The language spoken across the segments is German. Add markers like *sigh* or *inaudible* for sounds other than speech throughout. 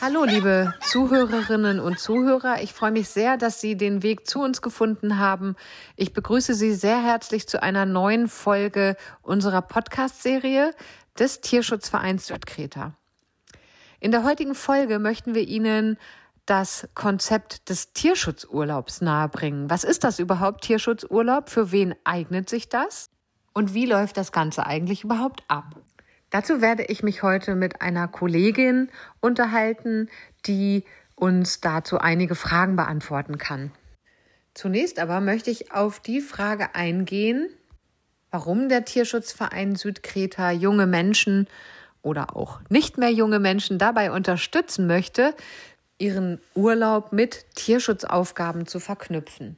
Hallo, liebe Zuhörerinnen und Zuhörer. Ich freue mich sehr, dass Sie den Weg zu uns gefunden haben. Ich begrüße Sie sehr herzlich zu einer neuen Folge unserer Podcast-Serie des Tierschutzvereins Südkreta. In der heutigen Folge möchten wir Ihnen das Konzept des Tierschutzurlaubs nahebringen. Was ist das überhaupt, Tierschutzurlaub? Für wen eignet sich das? Und wie läuft das Ganze eigentlich überhaupt ab? Dazu werde ich mich heute mit einer Kollegin unterhalten, die uns dazu einige Fragen beantworten kann. Zunächst aber möchte ich auf die Frage eingehen, warum der Tierschutzverein Südkreta junge Menschen oder auch nicht mehr junge Menschen dabei unterstützen möchte, ihren Urlaub mit Tierschutzaufgaben zu verknüpfen.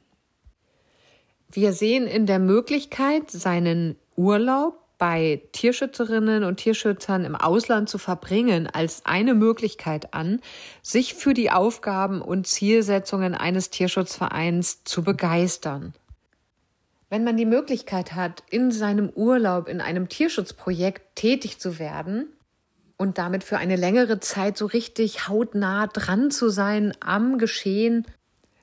Wir sehen in der Möglichkeit, seinen Urlaub bei Tierschützerinnen und Tierschützern im Ausland zu verbringen, als eine Möglichkeit an, sich für die Aufgaben und Zielsetzungen eines Tierschutzvereins zu begeistern. Wenn man die Möglichkeit hat, in seinem Urlaub in einem Tierschutzprojekt tätig zu werden und damit für eine längere Zeit so richtig hautnah dran zu sein am Geschehen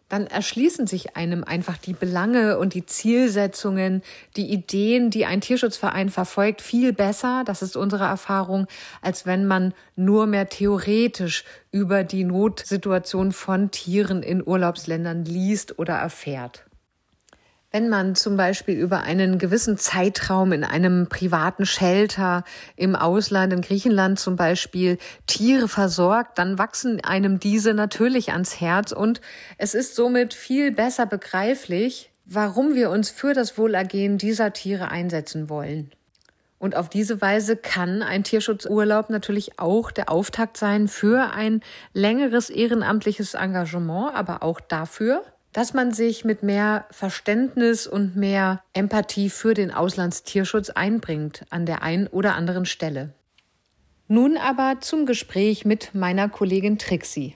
dann erschließen sich einem einfach die Belange und die Zielsetzungen, die Ideen, die ein Tierschutzverein verfolgt, viel besser, das ist unsere Erfahrung, als wenn man nur mehr theoretisch über die Notsituation von Tieren in Urlaubsländern liest oder erfährt. Wenn man zum Beispiel über einen gewissen Zeitraum in einem privaten Shelter im Ausland, in Griechenland zum Beispiel, Tiere versorgt, dann wachsen einem diese natürlich ans Herz und es ist somit viel besser begreiflich, warum wir uns für das Wohlergehen dieser Tiere einsetzen wollen. Und auf diese Weise kann ein Tierschutzurlaub natürlich auch der Auftakt sein für ein längeres ehrenamtliches Engagement, aber auch dafür, dass man sich mit mehr Verständnis und mehr Empathie für den Auslandstierschutz einbringt an der einen oder anderen Stelle. Nun aber zum Gespräch mit meiner Kollegin Trixie.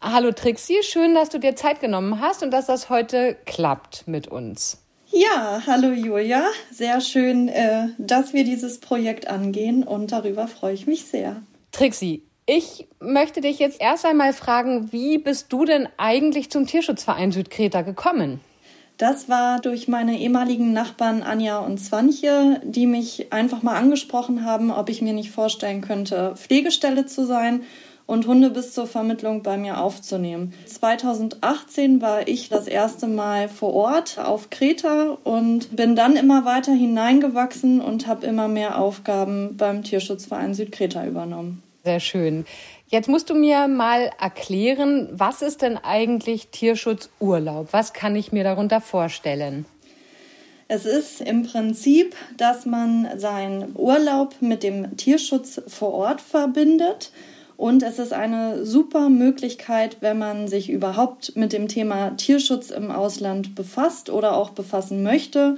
Hallo Trixie, schön, dass du dir Zeit genommen hast und dass das heute klappt mit uns. Ja, hallo Julia, sehr schön, äh, dass wir dieses Projekt angehen und darüber freue ich mich sehr. Trixie, ich möchte dich jetzt erst einmal fragen, wie bist du denn eigentlich zum Tierschutzverein Südkreta gekommen? Das war durch meine ehemaligen Nachbarn Anja und Svanche, die mich einfach mal angesprochen haben, ob ich mir nicht vorstellen könnte, Pflegestelle zu sein und Hunde bis zur Vermittlung bei mir aufzunehmen. 2018 war ich das erste Mal vor Ort auf Kreta und bin dann immer weiter hineingewachsen und habe immer mehr Aufgaben beim Tierschutzverein Südkreta übernommen. Sehr schön. Jetzt musst du mir mal erklären, was ist denn eigentlich Tierschutzurlaub? Was kann ich mir darunter vorstellen? Es ist im Prinzip, dass man seinen Urlaub mit dem Tierschutz vor Ort verbindet. Und es ist eine super Möglichkeit, wenn man sich überhaupt mit dem Thema Tierschutz im Ausland befasst oder auch befassen möchte,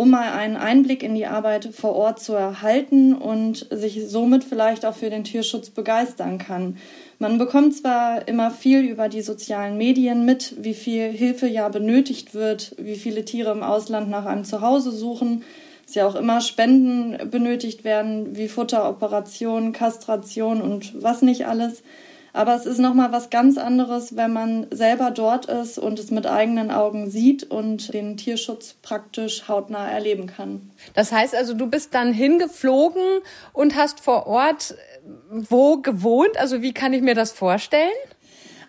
um mal einen Einblick in die Arbeit vor Ort zu erhalten und sich somit vielleicht auch für den Tierschutz begeistern kann. Man bekommt zwar immer viel über die sozialen Medien mit, wie viel Hilfe ja benötigt wird, wie viele Tiere im Ausland nach einem Zuhause suchen, dass ja auch immer Spenden benötigt werden, wie Futter, Operationen, Kastration und was nicht alles. Aber es ist nochmal was ganz anderes, wenn man selber dort ist und es mit eigenen Augen sieht und den Tierschutz praktisch hautnah erleben kann. Das heißt also, du bist dann hingeflogen und hast vor Ort wo gewohnt? Also wie kann ich mir das vorstellen?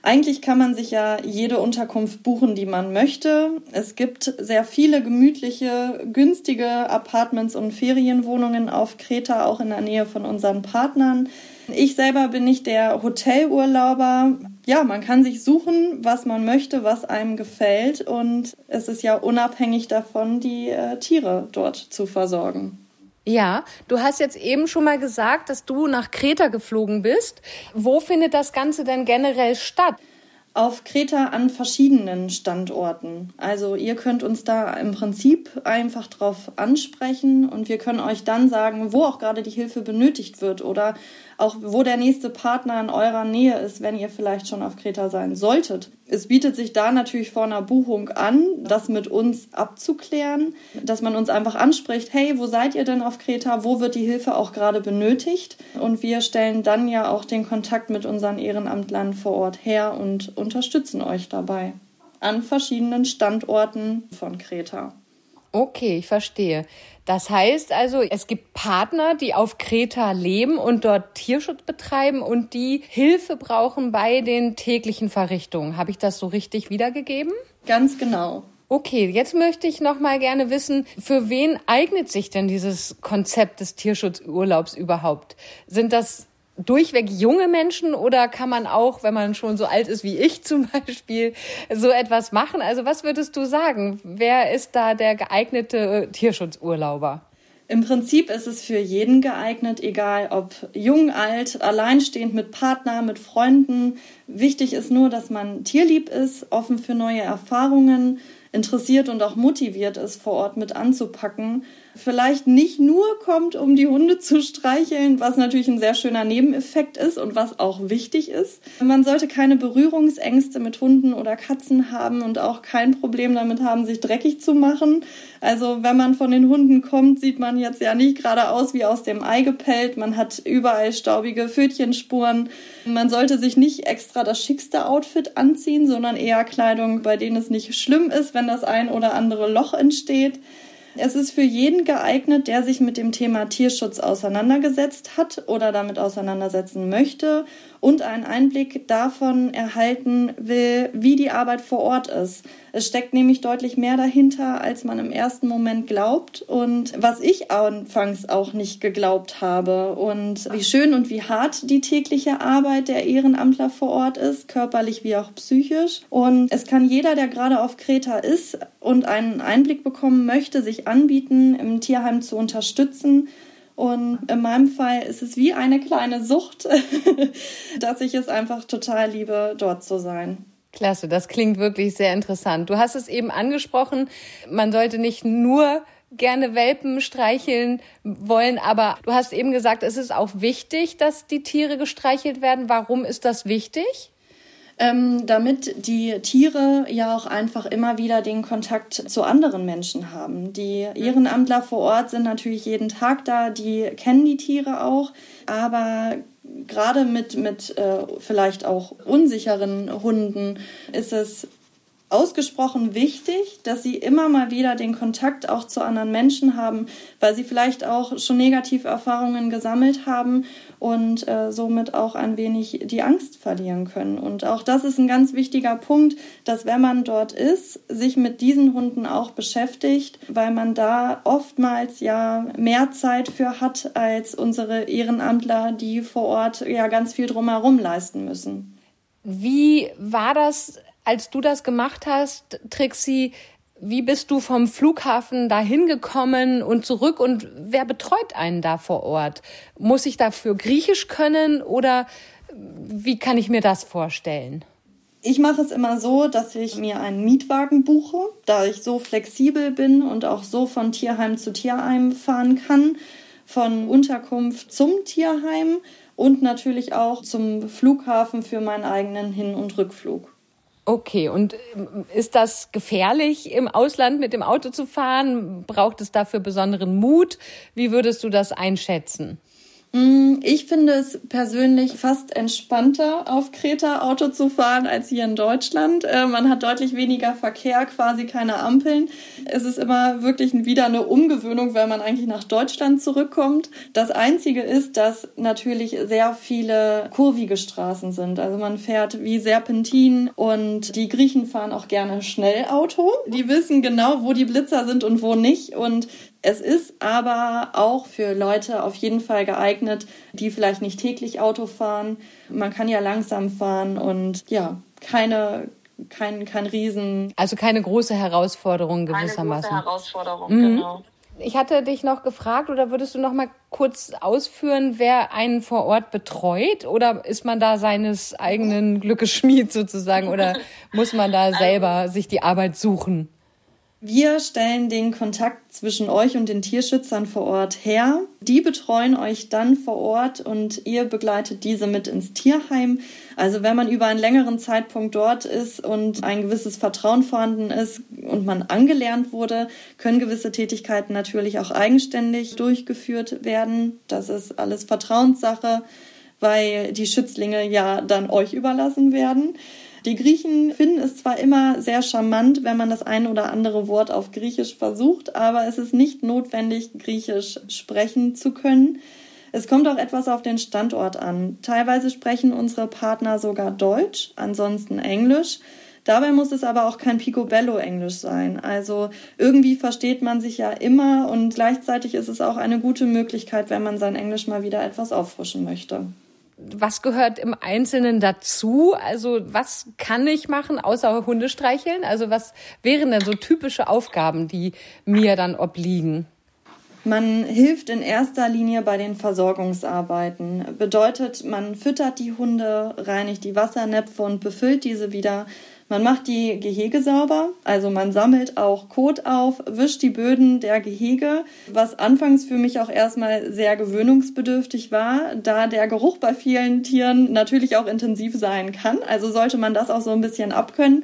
Eigentlich kann man sich ja jede Unterkunft buchen, die man möchte. Es gibt sehr viele gemütliche, günstige Apartments und Ferienwohnungen auf Kreta, auch in der Nähe von unseren Partnern. Ich selber bin nicht der Hotelurlauber. Ja, man kann sich suchen, was man möchte, was einem gefällt. Und es ist ja unabhängig davon, die äh, Tiere dort zu versorgen. Ja, du hast jetzt eben schon mal gesagt, dass du nach Kreta geflogen bist. Wo findet das Ganze denn generell statt? Auf Kreta an verschiedenen Standorten. Also ihr könnt uns da im Prinzip einfach drauf ansprechen und wir können euch dann sagen, wo auch gerade die Hilfe benötigt wird oder auch wo der nächste Partner in eurer Nähe ist, wenn ihr vielleicht schon auf Kreta sein solltet. Es bietet sich da natürlich vor einer Buchung an, das mit uns abzuklären, dass man uns einfach anspricht, hey, wo seid ihr denn auf Kreta? Wo wird die Hilfe auch gerade benötigt? Und wir stellen dann ja auch den Kontakt mit unseren Ehrenamtlern vor Ort her und unterstützen euch dabei an verschiedenen Standorten von Kreta. Okay, ich verstehe. Das heißt also, es gibt Partner, die auf Kreta leben und dort Tierschutz betreiben und die Hilfe brauchen bei den täglichen Verrichtungen. Habe ich das so richtig wiedergegeben? Ganz genau. Okay, jetzt möchte ich noch mal gerne wissen, für wen eignet sich denn dieses Konzept des Tierschutzurlaubs überhaupt? Sind das durchweg junge Menschen oder kann man auch, wenn man schon so alt ist wie ich *laughs* zum Beispiel, so etwas machen? Also was würdest du sagen? Wer ist da der geeignete Tierschutzurlauber? Im Prinzip ist es für jeden geeignet, egal ob jung, alt, alleinstehend, mit Partner, mit Freunden. Wichtig ist nur, dass man tierlieb ist, offen für neue Erfahrungen, interessiert und auch motiviert ist, vor Ort mit anzupacken vielleicht nicht nur kommt, um die Hunde zu streicheln, was natürlich ein sehr schöner Nebeneffekt ist und was auch wichtig ist. Man sollte keine Berührungsängste mit Hunden oder Katzen haben und auch kein Problem damit haben, sich dreckig zu machen. Also wenn man von den Hunden kommt, sieht man jetzt ja nicht gerade aus wie aus dem Ei gepellt. Man hat überall staubige Pfötchenspuren. Man sollte sich nicht extra das schickste Outfit anziehen, sondern eher Kleidung, bei denen es nicht schlimm ist, wenn das ein oder andere Loch entsteht. Es ist für jeden geeignet, der sich mit dem Thema Tierschutz auseinandergesetzt hat oder damit auseinandersetzen möchte und einen Einblick davon erhalten will, wie die Arbeit vor Ort ist. Es steckt nämlich deutlich mehr dahinter, als man im ersten Moment glaubt und was ich anfangs auch nicht geglaubt habe und wie schön und wie hart die tägliche Arbeit der Ehrenamtler vor Ort ist, körperlich wie auch psychisch. Und es kann jeder, der gerade auf Kreta ist und einen Einblick bekommen möchte, sich anbieten, im Tierheim zu unterstützen. Und in meinem Fall ist es wie eine kleine Sucht, *laughs* dass ich es einfach total liebe, dort zu sein. Klasse, das klingt wirklich sehr interessant. Du hast es eben angesprochen, man sollte nicht nur gerne Welpen streicheln wollen, aber du hast eben gesagt, es ist auch wichtig, dass die Tiere gestreichelt werden. Warum ist das wichtig? Ähm, damit die Tiere ja auch einfach immer wieder den Kontakt zu anderen Menschen haben. Die Ehrenamtler vor Ort sind natürlich jeden Tag da, die kennen die Tiere auch, aber gerade mit, mit äh, vielleicht auch unsicheren Hunden ist es ausgesprochen wichtig, dass sie immer mal wieder den Kontakt auch zu anderen Menschen haben, weil sie vielleicht auch schon negative Erfahrungen gesammelt haben und äh, somit auch ein wenig die Angst verlieren können. Und auch das ist ein ganz wichtiger Punkt, dass wenn man dort ist, sich mit diesen Hunden auch beschäftigt, weil man da oftmals ja mehr Zeit für hat als unsere Ehrenamtler, die vor Ort ja ganz viel drumherum leisten müssen. Wie war das als du das gemacht hast, Trixie, wie bist du vom Flughafen dahin gekommen und zurück und wer betreut einen da vor Ort? Muss ich dafür Griechisch können oder wie kann ich mir das vorstellen? Ich mache es immer so, dass ich mir einen Mietwagen buche, da ich so flexibel bin und auch so von Tierheim zu Tierheim fahren kann, von Unterkunft zum Tierheim und natürlich auch zum Flughafen für meinen eigenen Hin- und Rückflug. Okay, und ähm, ist das gefährlich, im Ausland mit dem Auto zu fahren? Braucht es dafür besonderen Mut? Wie würdest du das einschätzen? Mm, ich finde es persönlich fast entspannter, auf Kreta Auto zu fahren als hier in Deutschland. Äh, man hat deutlich weniger Verkehr, quasi keine Ampeln. Es ist immer wirklich wieder eine Umgewöhnung, wenn man eigentlich nach Deutschland zurückkommt. Das Einzige ist, dass natürlich sehr viele kurvige Straßen sind. Also man fährt wie Serpentin und die Griechen fahren auch gerne schnell Auto. Die wissen genau, wo die Blitzer sind und wo nicht. Und es ist aber auch für Leute auf jeden Fall geeignet, die vielleicht nicht täglich Auto fahren. Man kann ja langsam fahren und ja, keine, kein, kein Riesen. Also keine große Herausforderung gewissermaßen. Keine große Herausforderung, mhm. genau. Ich hatte dich noch gefragt, oder würdest du noch mal kurz ausführen, wer einen vor Ort betreut? Oder ist man da seines eigenen Glückes Schmied sozusagen? Oder *laughs* muss man da selber sich die Arbeit suchen? Wir stellen den Kontakt zwischen euch und den Tierschützern vor Ort her. Die betreuen euch dann vor Ort und ihr begleitet diese mit ins Tierheim. Also wenn man über einen längeren Zeitpunkt dort ist und ein gewisses Vertrauen vorhanden ist und man angelernt wurde, können gewisse Tätigkeiten natürlich auch eigenständig durchgeführt werden. Das ist alles Vertrauenssache, weil die Schützlinge ja dann euch überlassen werden. Die Griechen finden es zwar immer sehr charmant, wenn man das ein oder andere Wort auf Griechisch versucht, aber es ist nicht notwendig, Griechisch sprechen zu können. Es kommt auch etwas auf den Standort an. Teilweise sprechen unsere Partner sogar Deutsch, ansonsten Englisch. Dabei muss es aber auch kein Picobello-Englisch sein. Also irgendwie versteht man sich ja immer und gleichzeitig ist es auch eine gute Möglichkeit, wenn man sein Englisch mal wieder etwas auffrischen möchte was gehört im Einzelnen dazu? Also was kann ich machen, außer Hunde streicheln? Also was wären denn so typische Aufgaben, die mir dann obliegen? Man hilft in erster Linie bei den Versorgungsarbeiten. Bedeutet, man füttert die Hunde, reinigt die Wassernäpfe und befüllt diese wieder. Man macht die Gehege sauber, also man sammelt auch Kot auf, wischt die Böden der Gehege, was anfangs für mich auch erstmal sehr gewöhnungsbedürftig war, da der Geruch bei vielen Tieren natürlich auch intensiv sein kann. Also sollte man das auch so ein bisschen abkönnen.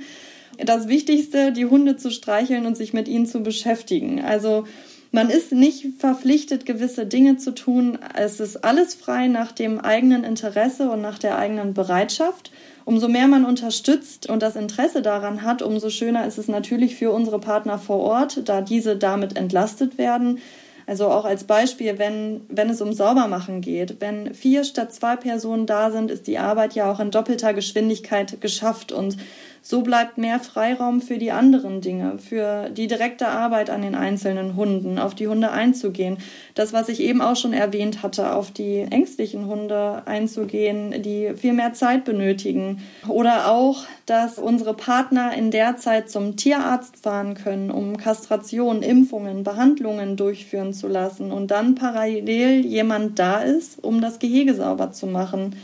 Das Wichtigste, die Hunde zu streicheln und sich mit ihnen zu beschäftigen. Also man ist nicht verpflichtet, gewisse Dinge zu tun. Es ist alles frei nach dem eigenen Interesse und nach der eigenen Bereitschaft. Umso mehr man unterstützt und das Interesse daran hat, umso schöner ist es natürlich für unsere Partner vor Ort, da diese damit entlastet werden. Also auch als Beispiel, wenn, wenn es um Saubermachen geht. Wenn vier statt zwei Personen da sind, ist die Arbeit ja auch in doppelter Geschwindigkeit geschafft und so bleibt mehr Freiraum für die anderen Dinge, für die direkte Arbeit an den einzelnen Hunden, auf die Hunde einzugehen. Das, was ich eben auch schon erwähnt hatte, auf die ängstlichen Hunde einzugehen, die viel mehr Zeit benötigen. Oder auch, dass unsere Partner in der Zeit zum Tierarzt fahren können, um Kastration, Impfungen, Behandlungen durchführen zu lassen und dann parallel jemand da ist, um das Gehege sauber zu machen.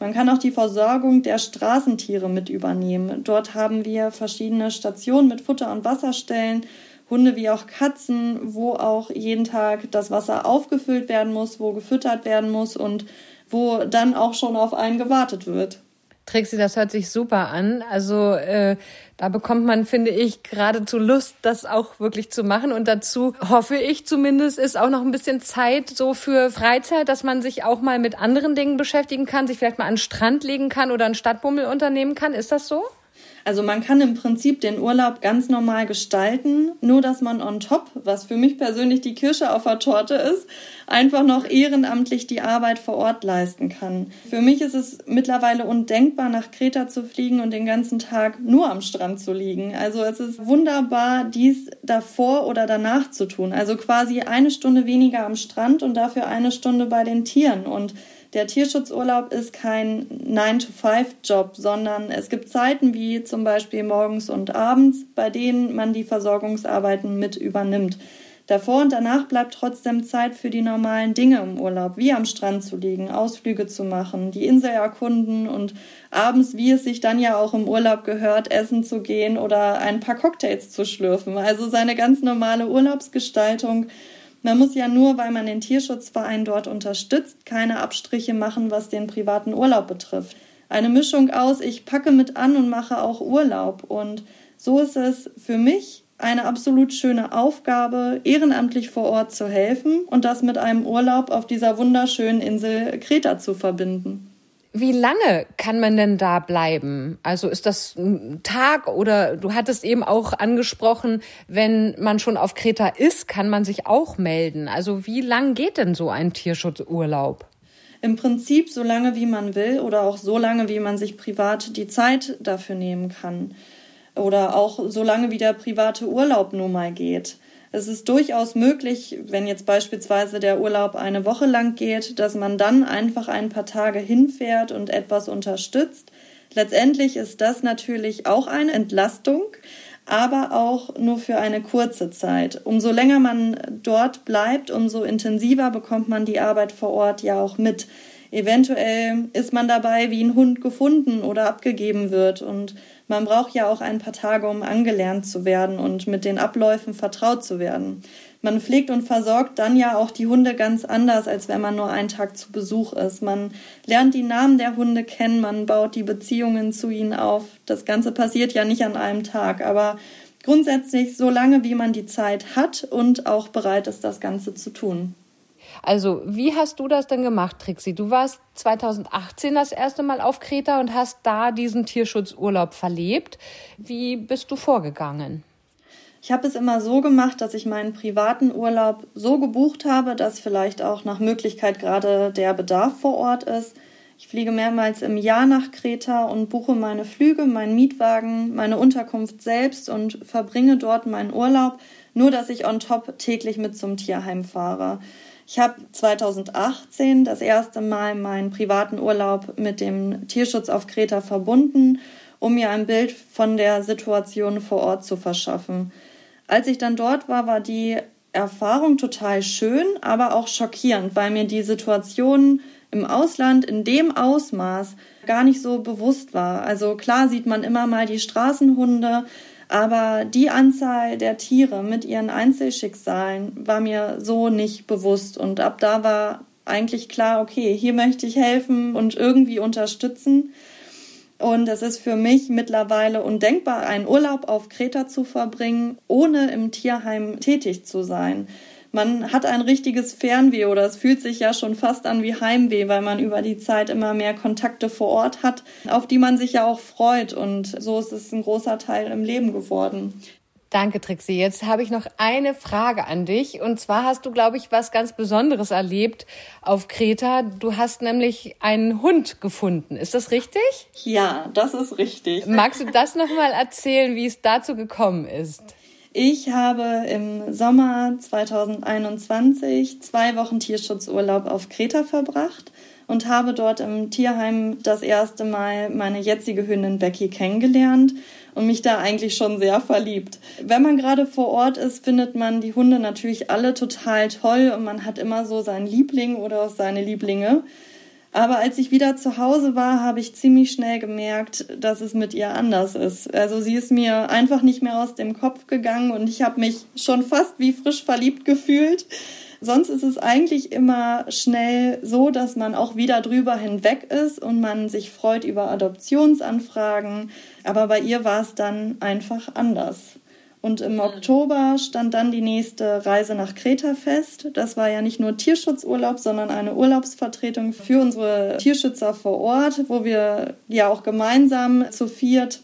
Man kann auch die Versorgung der Straßentiere mit übernehmen. Dort haben wir verschiedene Stationen mit Futter- und Wasserstellen, Hunde wie auch Katzen, wo auch jeden Tag das Wasser aufgefüllt werden muss, wo gefüttert werden muss und wo dann auch schon auf einen gewartet wird. Trixie, das hört sich super an. Also äh, da bekommt man, finde ich, geradezu Lust, das auch wirklich zu machen. Und dazu hoffe ich zumindest, ist auch noch ein bisschen Zeit so für Freizeit, dass man sich auch mal mit anderen Dingen beschäftigen kann, sich vielleicht mal an den Strand legen kann oder einen Stadtbummel unternehmen kann. Ist das so? Also man kann im Prinzip den Urlaub ganz normal gestalten, nur dass man on top, was für mich persönlich die Kirsche auf der Torte ist, einfach noch ehrenamtlich die Arbeit vor Ort leisten kann. Für mich ist es mittlerweile undenkbar, nach Kreta zu fliegen und den ganzen Tag nur am Strand zu liegen. Also es ist wunderbar, dies davor oder danach zu tun. Also quasi eine Stunde weniger am Strand und dafür eine Stunde bei den Tieren und der Tierschutzurlaub ist kein 9-to-5-Job, sondern es gibt Zeiten wie zum Beispiel morgens und abends, bei denen man die Versorgungsarbeiten mit übernimmt. Davor und danach bleibt trotzdem Zeit für die normalen Dinge im Urlaub, wie am Strand zu liegen, Ausflüge zu machen, die Insel erkunden und abends, wie es sich dann ja auch im Urlaub gehört, essen zu gehen oder ein paar Cocktails zu schlürfen. Also seine ganz normale Urlaubsgestaltung man muss ja nur, weil man den Tierschutzverein dort unterstützt, keine Abstriche machen, was den privaten Urlaub betrifft. Eine Mischung aus, ich packe mit an und mache auch Urlaub. Und so ist es für mich eine absolut schöne Aufgabe, ehrenamtlich vor Ort zu helfen und das mit einem Urlaub auf dieser wunderschönen Insel Kreta zu verbinden. Wie lange kann man denn da bleiben? Also ist das ein Tag oder du hattest eben auch angesprochen, wenn man schon auf Kreta ist, kann man sich auch melden. Also wie lang geht denn so ein Tierschutzurlaub? Im Prinzip so lange wie man will oder auch so lange wie man sich privat die Zeit dafür nehmen kann. Oder auch so lange wie der private Urlaub nun mal geht. Es ist durchaus möglich, wenn jetzt beispielsweise der Urlaub eine Woche lang geht, dass man dann einfach ein paar Tage hinfährt und etwas unterstützt. Letztendlich ist das natürlich auch eine Entlastung, aber auch nur für eine kurze Zeit. Umso länger man dort bleibt, umso intensiver bekommt man die Arbeit vor Ort ja auch mit. Eventuell ist man dabei, wie ein Hund gefunden oder abgegeben wird. Und man braucht ja auch ein paar Tage, um angelernt zu werden und mit den Abläufen vertraut zu werden. Man pflegt und versorgt dann ja auch die Hunde ganz anders, als wenn man nur einen Tag zu Besuch ist. Man lernt die Namen der Hunde kennen, man baut die Beziehungen zu ihnen auf. Das Ganze passiert ja nicht an einem Tag, aber grundsätzlich so lange, wie man die Zeit hat und auch bereit ist, das Ganze zu tun. Also, wie hast du das denn gemacht, Trixie? Du warst 2018 das erste Mal auf Kreta und hast da diesen Tierschutzurlaub verlebt. Wie bist du vorgegangen? Ich habe es immer so gemacht, dass ich meinen privaten Urlaub so gebucht habe, dass vielleicht auch nach Möglichkeit gerade der Bedarf vor Ort ist. Ich fliege mehrmals im Jahr nach Kreta und buche meine Flüge, meinen Mietwagen, meine Unterkunft selbst und verbringe dort meinen Urlaub, nur dass ich on top täglich mit zum Tierheim fahre. Ich habe 2018 das erste Mal meinen privaten Urlaub mit dem Tierschutz auf Kreta verbunden, um mir ein Bild von der Situation vor Ort zu verschaffen. Als ich dann dort war, war die Erfahrung total schön, aber auch schockierend, weil mir die Situation im Ausland in dem Ausmaß gar nicht so bewusst war. Also klar sieht man immer mal die Straßenhunde, aber die Anzahl der Tiere mit ihren Einzelschicksalen war mir so nicht bewusst. Und ab da war eigentlich klar, okay, hier möchte ich helfen und irgendwie unterstützen. Und es ist für mich mittlerweile undenkbar, einen Urlaub auf Kreta zu verbringen, ohne im Tierheim tätig zu sein man hat ein richtiges Fernweh oder es fühlt sich ja schon fast an wie Heimweh, weil man über die Zeit immer mehr Kontakte vor Ort hat, auf die man sich ja auch freut. Und so ist es ein großer Teil im Leben geworden. Danke, Trixie. Jetzt habe ich noch eine Frage an dich. Und zwar hast du, glaube ich, was ganz Besonderes erlebt auf Kreta. Du hast nämlich einen Hund gefunden. Ist das richtig? Ja, das ist richtig. Magst du das nochmal erzählen, wie es dazu gekommen ist? Ich habe im Sommer 2021 zwei Wochen Tierschutzurlaub auf Kreta verbracht und habe dort im Tierheim das erste Mal meine jetzige Hündin Becky kennengelernt und mich da eigentlich schon sehr verliebt. Wenn man gerade vor Ort ist, findet man die Hunde natürlich alle total toll und man hat immer so seinen Liebling oder auch seine Lieblinge. Aber als ich wieder zu Hause war, habe ich ziemlich schnell gemerkt, dass es mit ihr anders ist. Also sie ist mir einfach nicht mehr aus dem Kopf gegangen und ich habe mich schon fast wie frisch verliebt gefühlt. Sonst ist es eigentlich immer schnell so, dass man auch wieder drüber hinweg ist und man sich freut über Adoptionsanfragen. Aber bei ihr war es dann einfach anders. Und im Oktober stand dann die nächste Reise nach Kreta fest. Das war ja nicht nur Tierschutzurlaub, sondern eine Urlaubsvertretung für unsere Tierschützer vor Ort, wo wir ja auch gemeinsam zu viert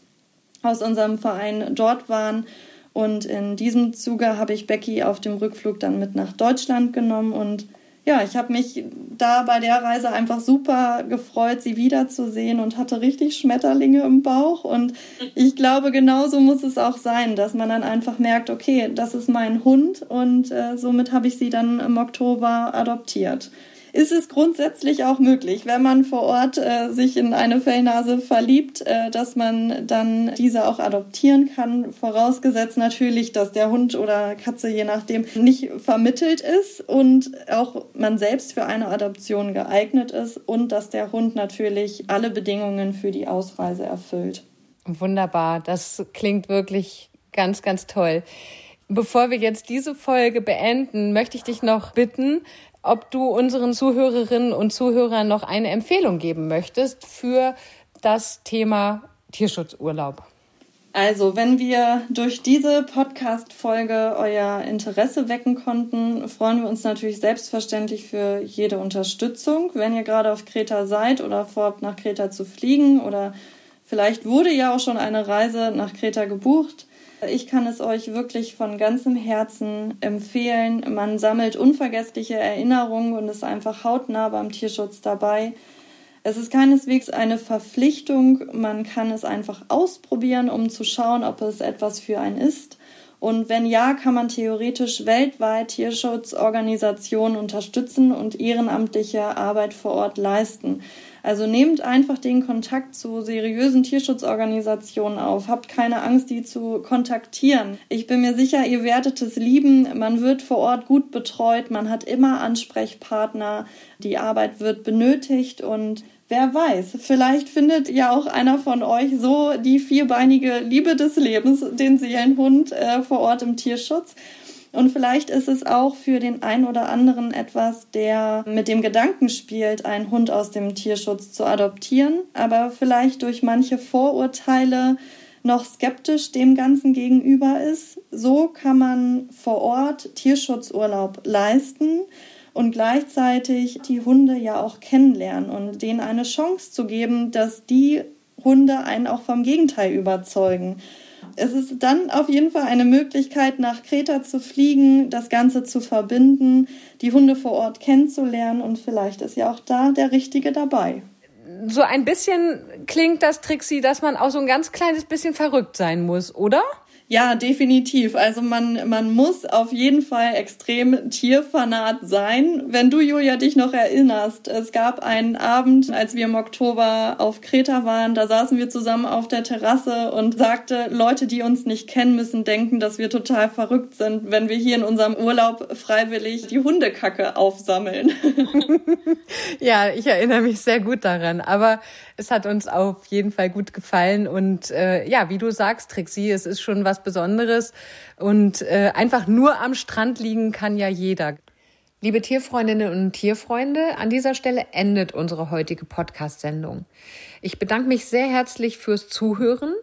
aus unserem Verein dort waren. Und in diesem Zuge habe ich Becky auf dem Rückflug dann mit nach Deutschland genommen und ja, ich habe mich da bei der Reise einfach super gefreut, sie wiederzusehen und hatte richtig Schmetterlinge im Bauch. Und ich glaube, genauso muss es auch sein, dass man dann einfach merkt, okay, das ist mein Hund und äh, somit habe ich sie dann im Oktober adoptiert ist es grundsätzlich auch möglich, wenn man vor Ort äh, sich in eine Fellnase verliebt, äh, dass man dann diese auch adoptieren kann. Vorausgesetzt natürlich, dass der Hund oder Katze je nachdem nicht vermittelt ist und auch man selbst für eine Adoption geeignet ist und dass der Hund natürlich alle Bedingungen für die Ausreise erfüllt. Wunderbar, das klingt wirklich ganz, ganz toll. Bevor wir jetzt diese Folge beenden, möchte ich dich noch bitten, ob du unseren Zuhörerinnen und Zuhörern noch eine Empfehlung geben möchtest für das Thema Tierschutzurlaub. Also, wenn wir durch diese Podcast-Folge euer Interesse wecken konnten, freuen wir uns natürlich selbstverständlich für jede Unterstützung. Wenn ihr gerade auf Kreta seid oder vorhabt, nach Kreta zu fliegen oder vielleicht wurde ja auch schon eine Reise nach Kreta gebucht, ich kann es euch wirklich von ganzem Herzen empfehlen. Man sammelt unvergessliche Erinnerungen und ist einfach hautnah beim Tierschutz dabei. Es ist keineswegs eine Verpflichtung, man kann es einfach ausprobieren, um zu schauen, ob es etwas für einen ist. Und wenn ja, kann man theoretisch weltweit Tierschutzorganisationen unterstützen und ehrenamtliche Arbeit vor Ort leisten. Also nehmt einfach den Kontakt zu seriösen Tierschutzorganisationen auf. Habt keine Angst, die zu kontaktieren. Ich bin mir sicher, ihr werdet es lieben. Man wird vor Ort gut betreut. Man hat immer Ansprechpartner. Die Arbeit wird benötigt und Wer weiß, vielleicht findet ja auch einer von euch so die vierbeinige Liebe des Lebens, den Seelenhund äh, vor Ort im Tierschutz. Und vielleicht ist es auch für den einen oder anderen etwas, der mit dem Gedanken spielt, einen Hund aus dem Tierschutz zu adoptieren, aber vielleicht durch manche Vorurteile noch skeptisch dem Ganzen gegenüber ist. So kann man vor Ort Tierschutzurlaub leisten und gleichzeitig die Hunde ja auch kennenlernen und denen eine Chance zu geben, dass die Hunde einen auch vom Gegenteil überzeugen es ist dann auf jeden Fall eine Möglichkeit, nach Kreta zu fliegen, das Ganze zu verbinden, die Hunde vor Ort kennenzulernen und vielleicht ist ja auch da der Richtige dabei. So ein bisschen klingt das, Trixie, dass man auch so ein ganz kleines bisschen verrückt sein muss, oder? Ja, definitiv. Also man, man muss auf jeden Fall extrem Tierfanat sein. Wenn du, Julia, dich noch erinnerst, es gab einen Abend, als wir im Oktober auf Kreta waren, da saßen wir zusammen auf der Terrasse und sagte, Leute, die uns nicht kennen, müssen denken, dass wir total verrückt sind, wenn wir hier in unserem Urlaub freiwillig die Hundekacke aufsammeln. *laughs* ja, ich erinnere mich sehr gut daran. Aber es hat uns auf jeden Fall gut gefallen. Und äh, ja, wie du sagst, Trixie, es ist schon was Besonderes. Und äh, einfach nur am Strand liegen kann ja jeder. Liebe Tierfreundinnen und Tierfreunde, an dieser Stelle endet unsere heutige Podcast-Sendung. Ich bedanke mich sehr herzlich fürs Zuhören,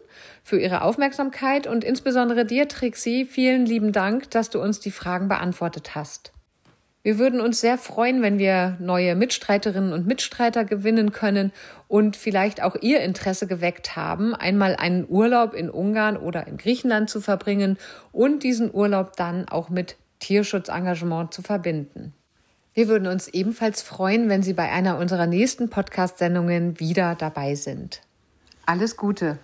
für Ihre Aufmerksamkeit und insbesondere dir, Trixie, vielen lieben Dank, dass du uns die Fragen beantwortet hast. Wir würden uns sehr freuen, wenn wir neue Mitstreiterinnen und Mitstreiter gewinnen können und vielleicht auch Ihr Interesse geweckt haben, einmal einen Urlaub in Ungarn oder in Griechenland zu verbringen und diesen Urlaub dann auch mit Tierschutzengagement zu verbinden. Wir würden uns ebenfalls freuen, wenn Sie bei einer unserer nächsten Podcast-Sendungen wieder dabei sind. Alles Gute!